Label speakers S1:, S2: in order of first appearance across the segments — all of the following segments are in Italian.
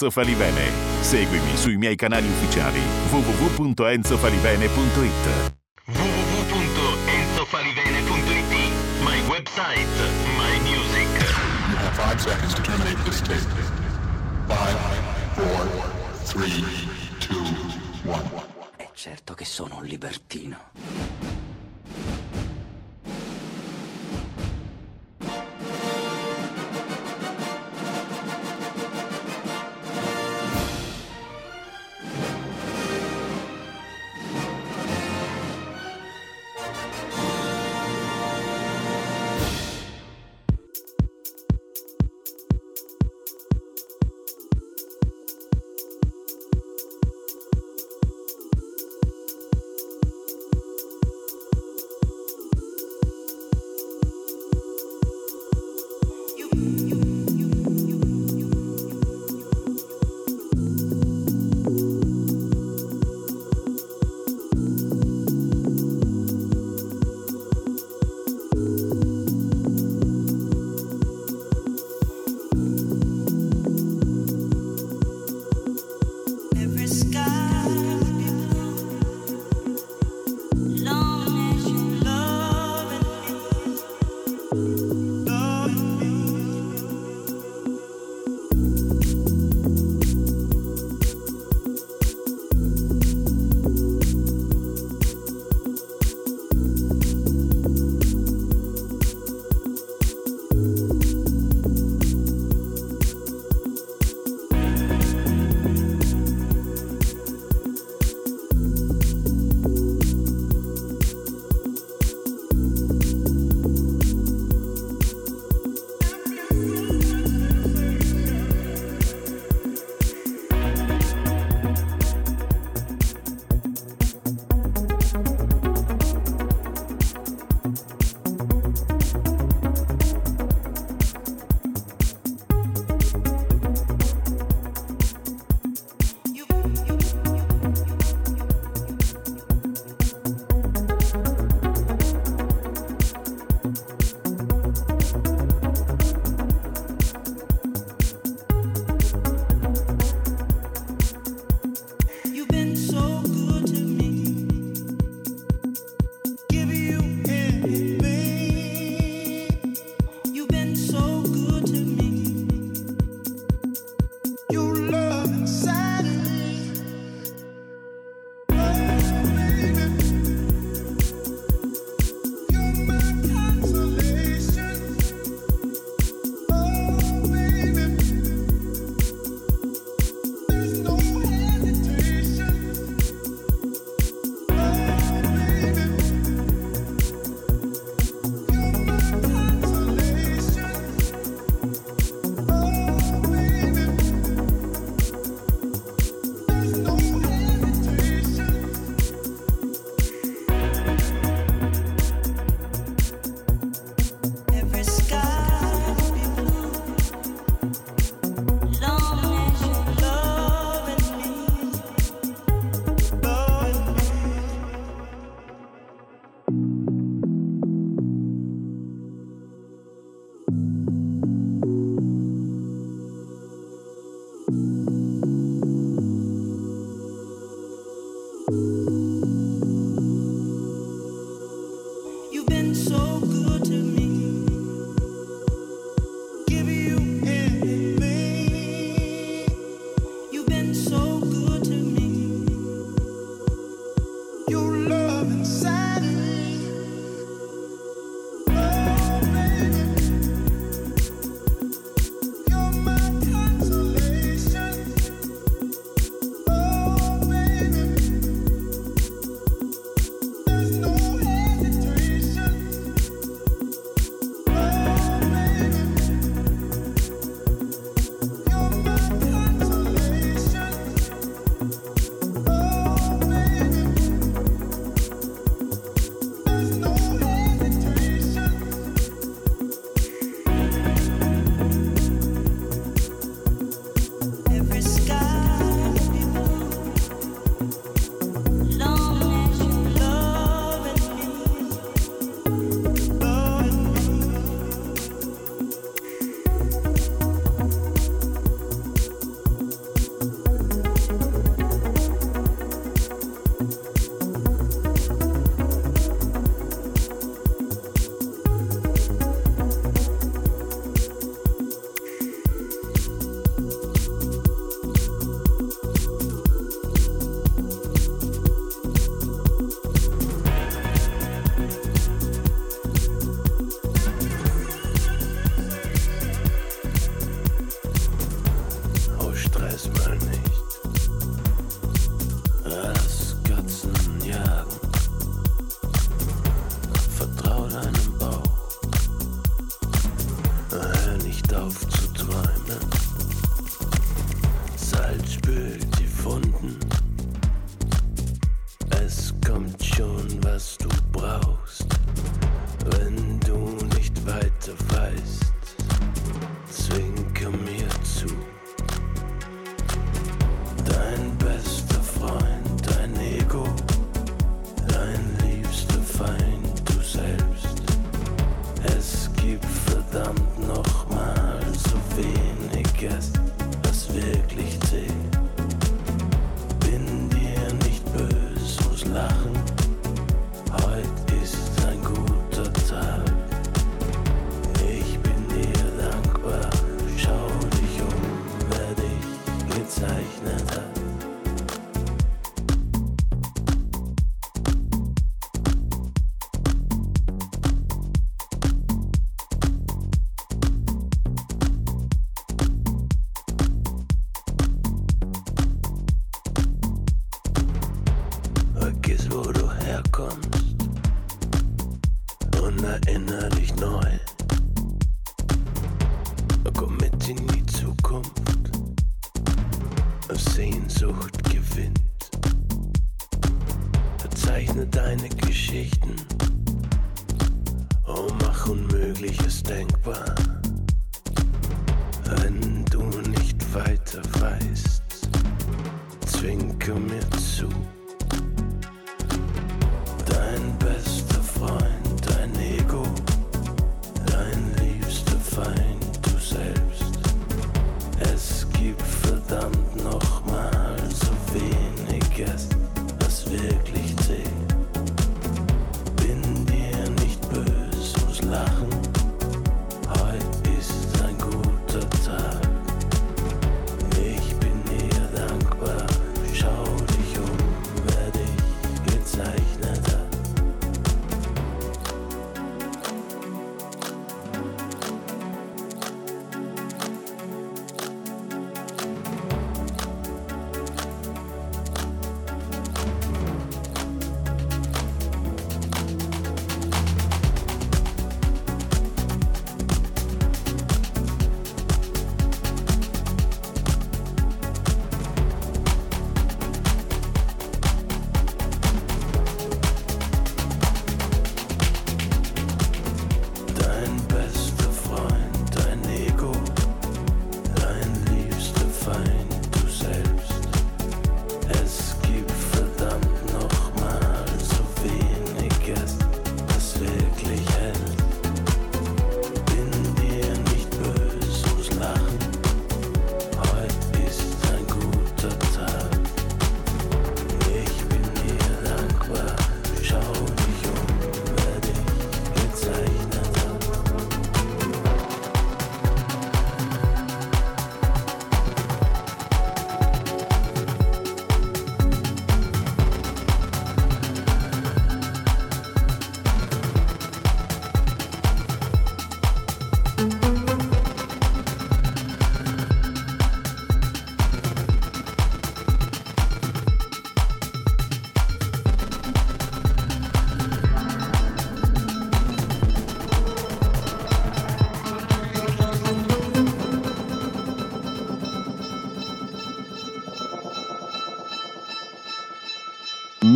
S1: Enzo Falivene. Seguimi sui miei canali ufficiali www.enzofalivene.it.
S2: www.enzofalivene.it My website, my music.
S3: You have five seconds to terminate this tape. Five, four, three, two, one.
S4: È certo che sono un libertino.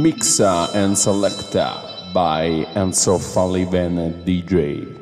S5: Mixer and Selector by Enzo Falivene DJ.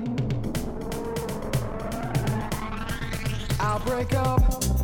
S6: I'll break up.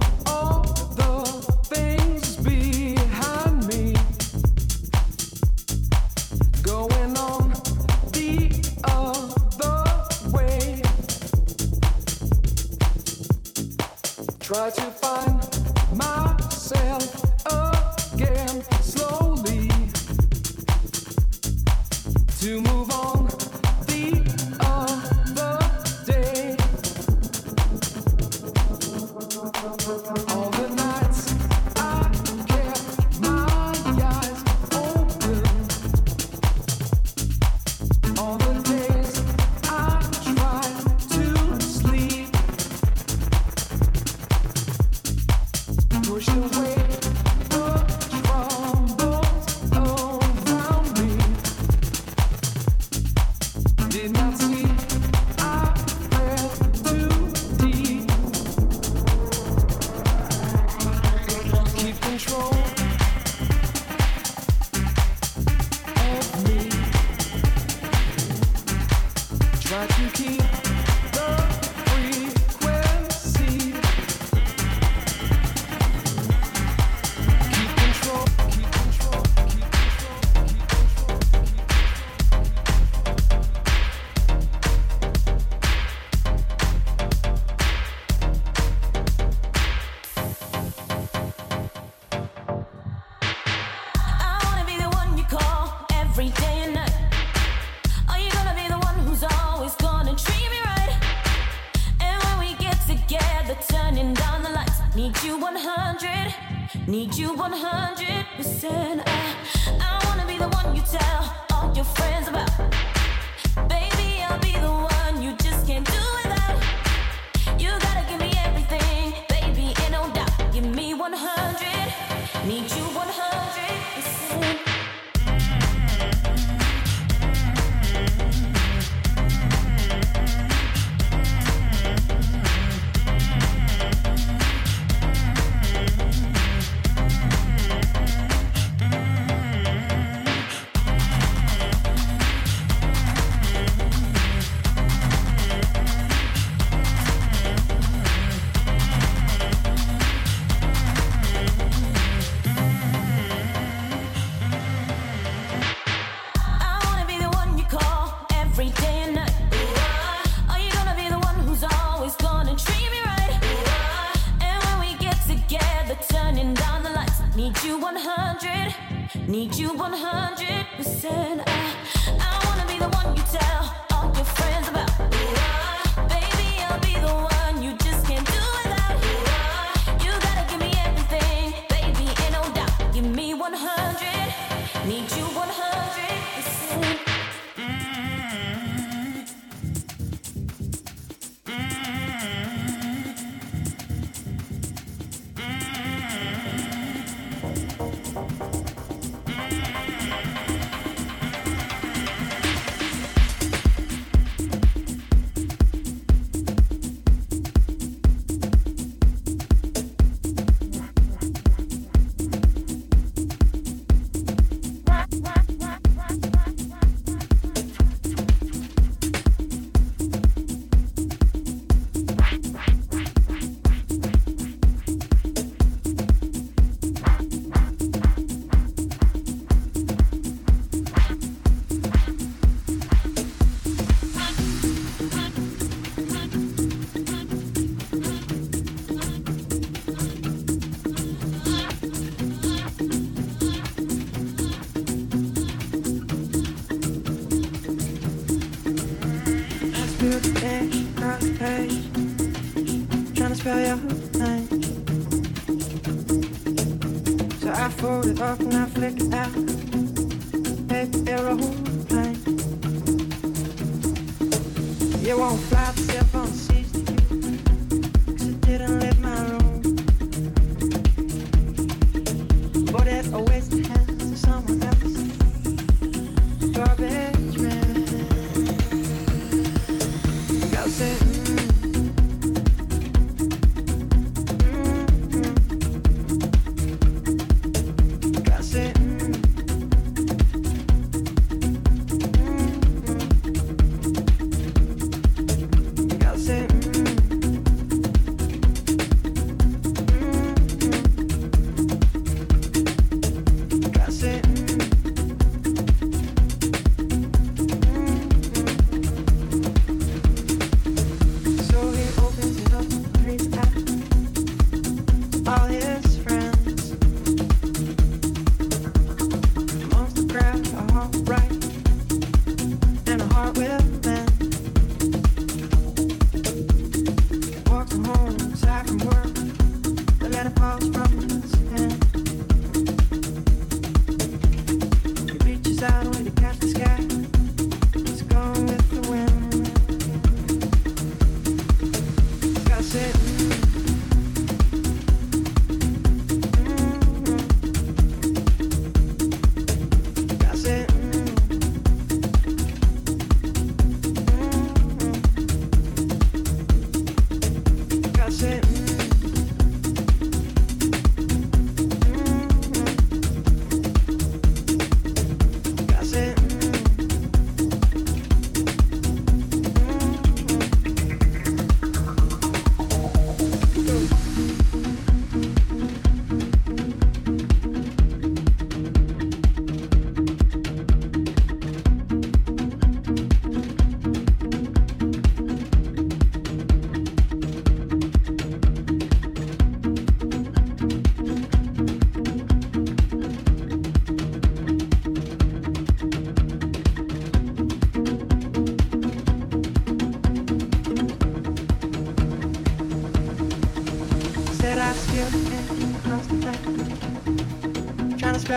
S7: emotions. need you 100%.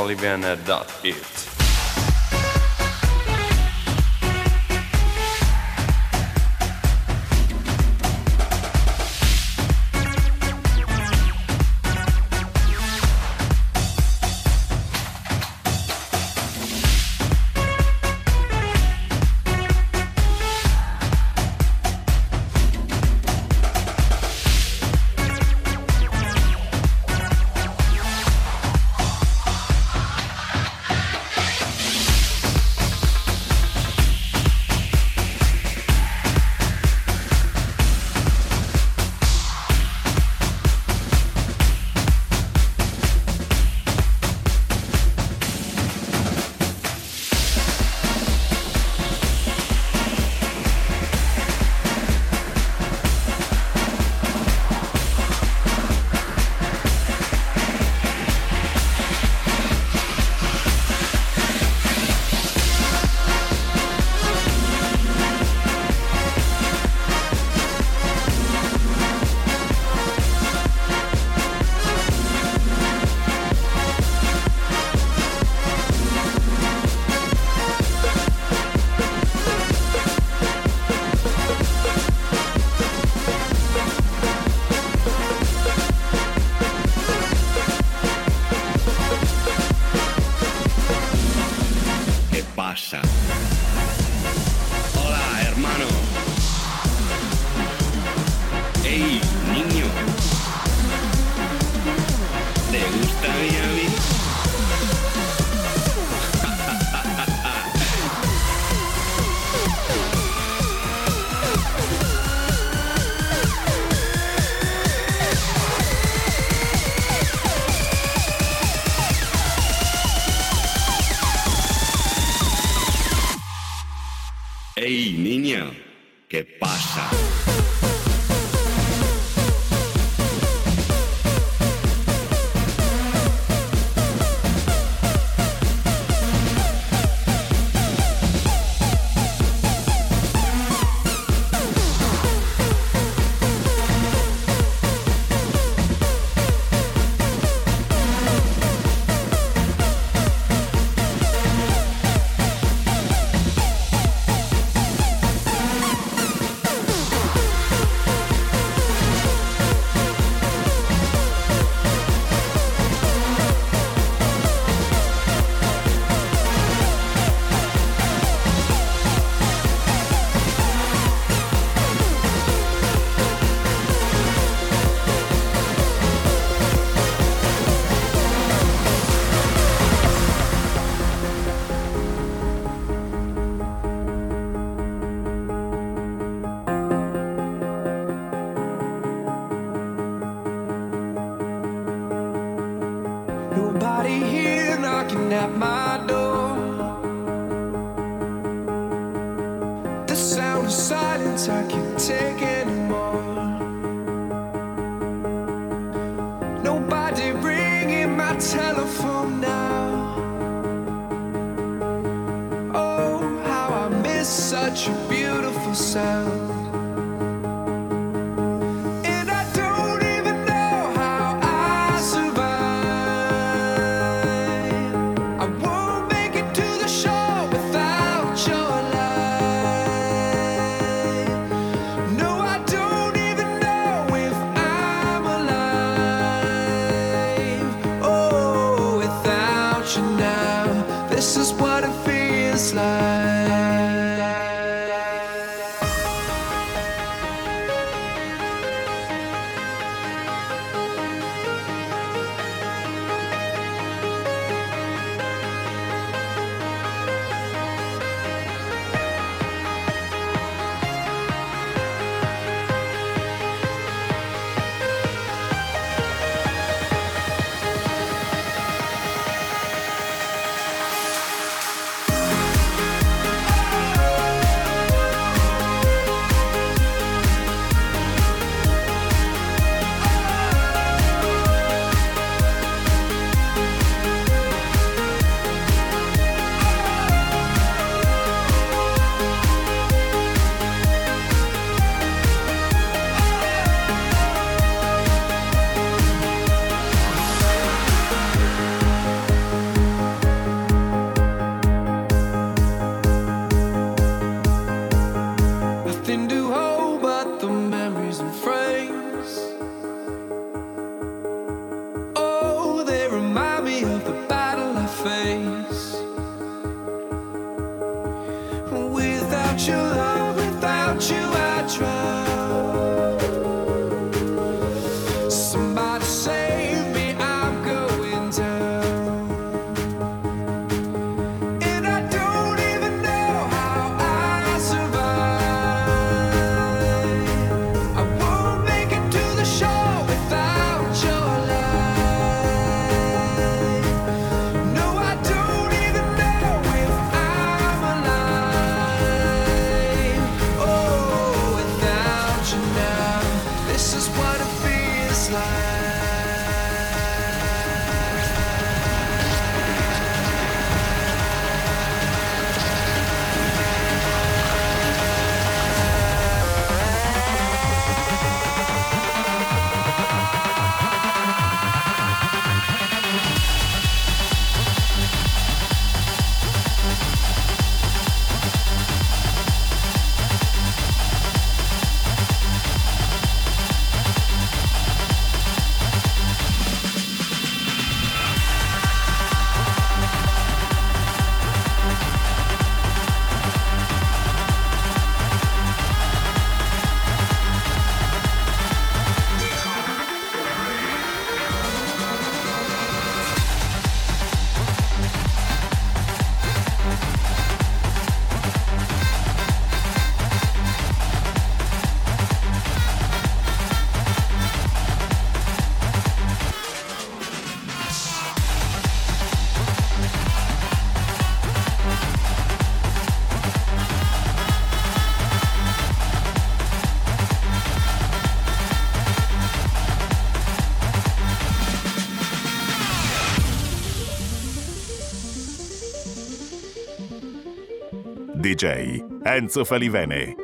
S6: Polyvian.eu. Enzo Falivene.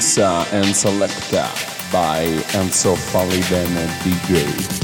S5: Mixa and Selecta by Enzo Falliven DJ.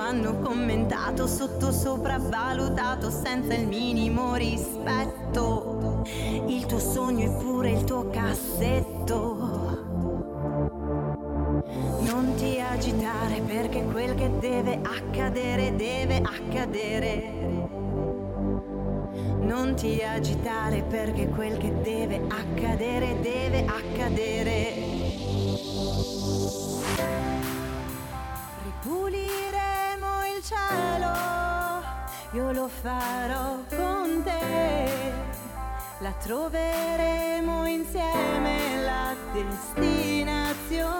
S8: Hanno commentato, sotto sopravvalutato, senza il minimo rispetto. Il tuo sogno è pure il tuo cassetto. Non ti agitare perché quel che deve accadere deve accadere. Non ti agitare perché quel che deve accadere deve accadere. Io lo farò con te. La troveremo insieme la destinazione.